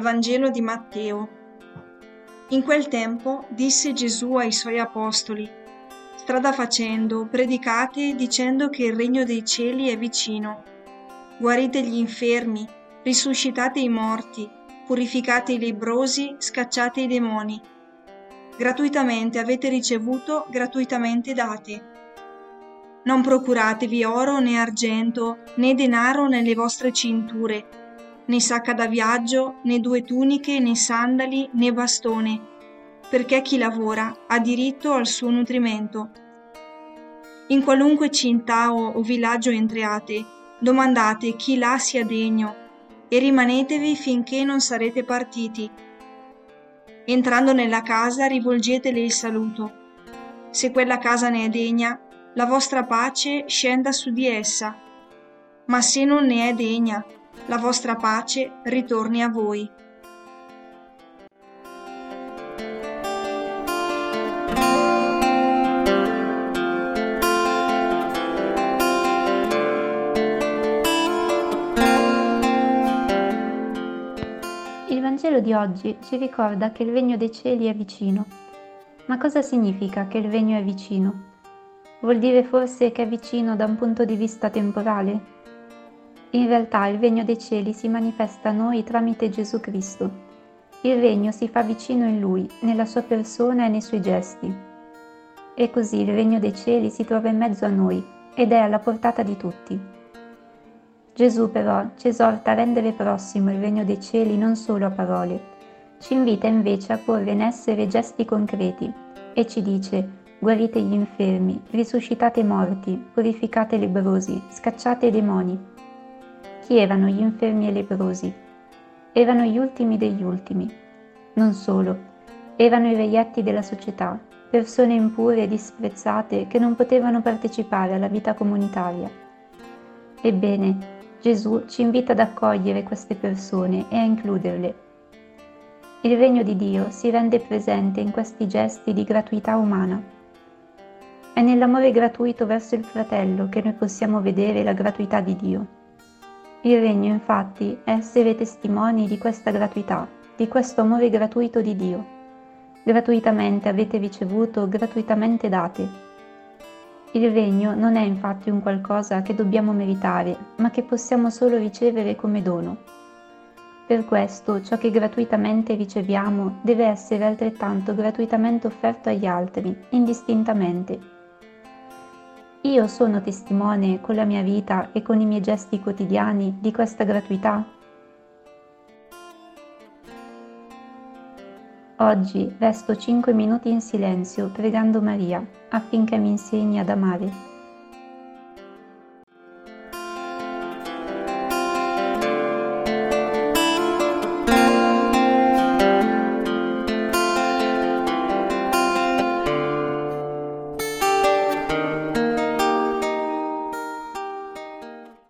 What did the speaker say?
Vangelo di Matteo. In quel tempo disse Gesù ai suoi apostoli, Strada facendo, predicate dicendo che il regno dei cieli è vicino. Guarite gli infermi, risuscitate i morti, purificate i lebbrosi, scacciate i demoni. Gratuitamente avete ricevuto, gratuitamente date. Non procuratevi oro né argento, né denaro nelle vostre cinture, né sacca da viaggio, né due tuniche, né sandali, né bastone, perché chi lavora ha diritto al suo nutrimento. In qualunque città o, villaggio entriate, domandate chi là sia degno, e rimanetevi finché non sarete partiti. Entrando nella casa rivolgetele il saluto. Se quella casa ne è degna, la vostra pace scenda su di essa, ma se non ne è degna, la vostra pace ritorni a voi. Il Vangelo di oggi ci ricorda che il regno dei cieli è vicino. Ma cosa significa che il regno è vicino? Vuol dire forse che è vicino da un punto di vista temporale? In realtà il regno dei cieli si manifesta a noi tramite Gesù Cristo. Il regno si fa vicino in Lui, nella sua persona e nei suoi gesti. E così il regno dei cieli si trova in mezzo a noi ed è alla portata di tutti. Gesù però ci esorta a rendere prossimo il regno dei cieli non solo a parole, ci invita invece a porre in essere gesti concreti e ci dice guarite gli infermi, risuscitate i morti, purificate i lebrosi, scacciate i demoni. Chi erano gli infermi e lebrosi? Erano gli ultimi degli ultimi. Non solo, erano i reietti della società, persone impure e disprezzate che non potevano partecipare alla vita comunitaria. Ebbene, Gesù ci invita ad accogliere queste persone e a includerle. Il regno di Dio si rende presente in questi gesti di gratuità umana è nell'amore gratuito verso il fratello che noi possiamo vedere la gratuità di Dio. Il regno infatti è essere testimoni di questa gratuità, di questo amore gratuito di Dio. Gratuitamente avete ricevuto, gratuitamente date. Il regno non è infatti un qualcosa che dobbiamo meritare, ma che possiamo solo ricevere come dono. Per questo ciò che gratuitamente riceviamo deve essere altrettanto gratuitamente offerto agli altri, indistintamente, io sono testimone con la mia vita e con i miei gesti quotidiani di questa gratuità? Oggi resto 5 minuti in silenzio pregando Maria affinché mi insegni ad amare.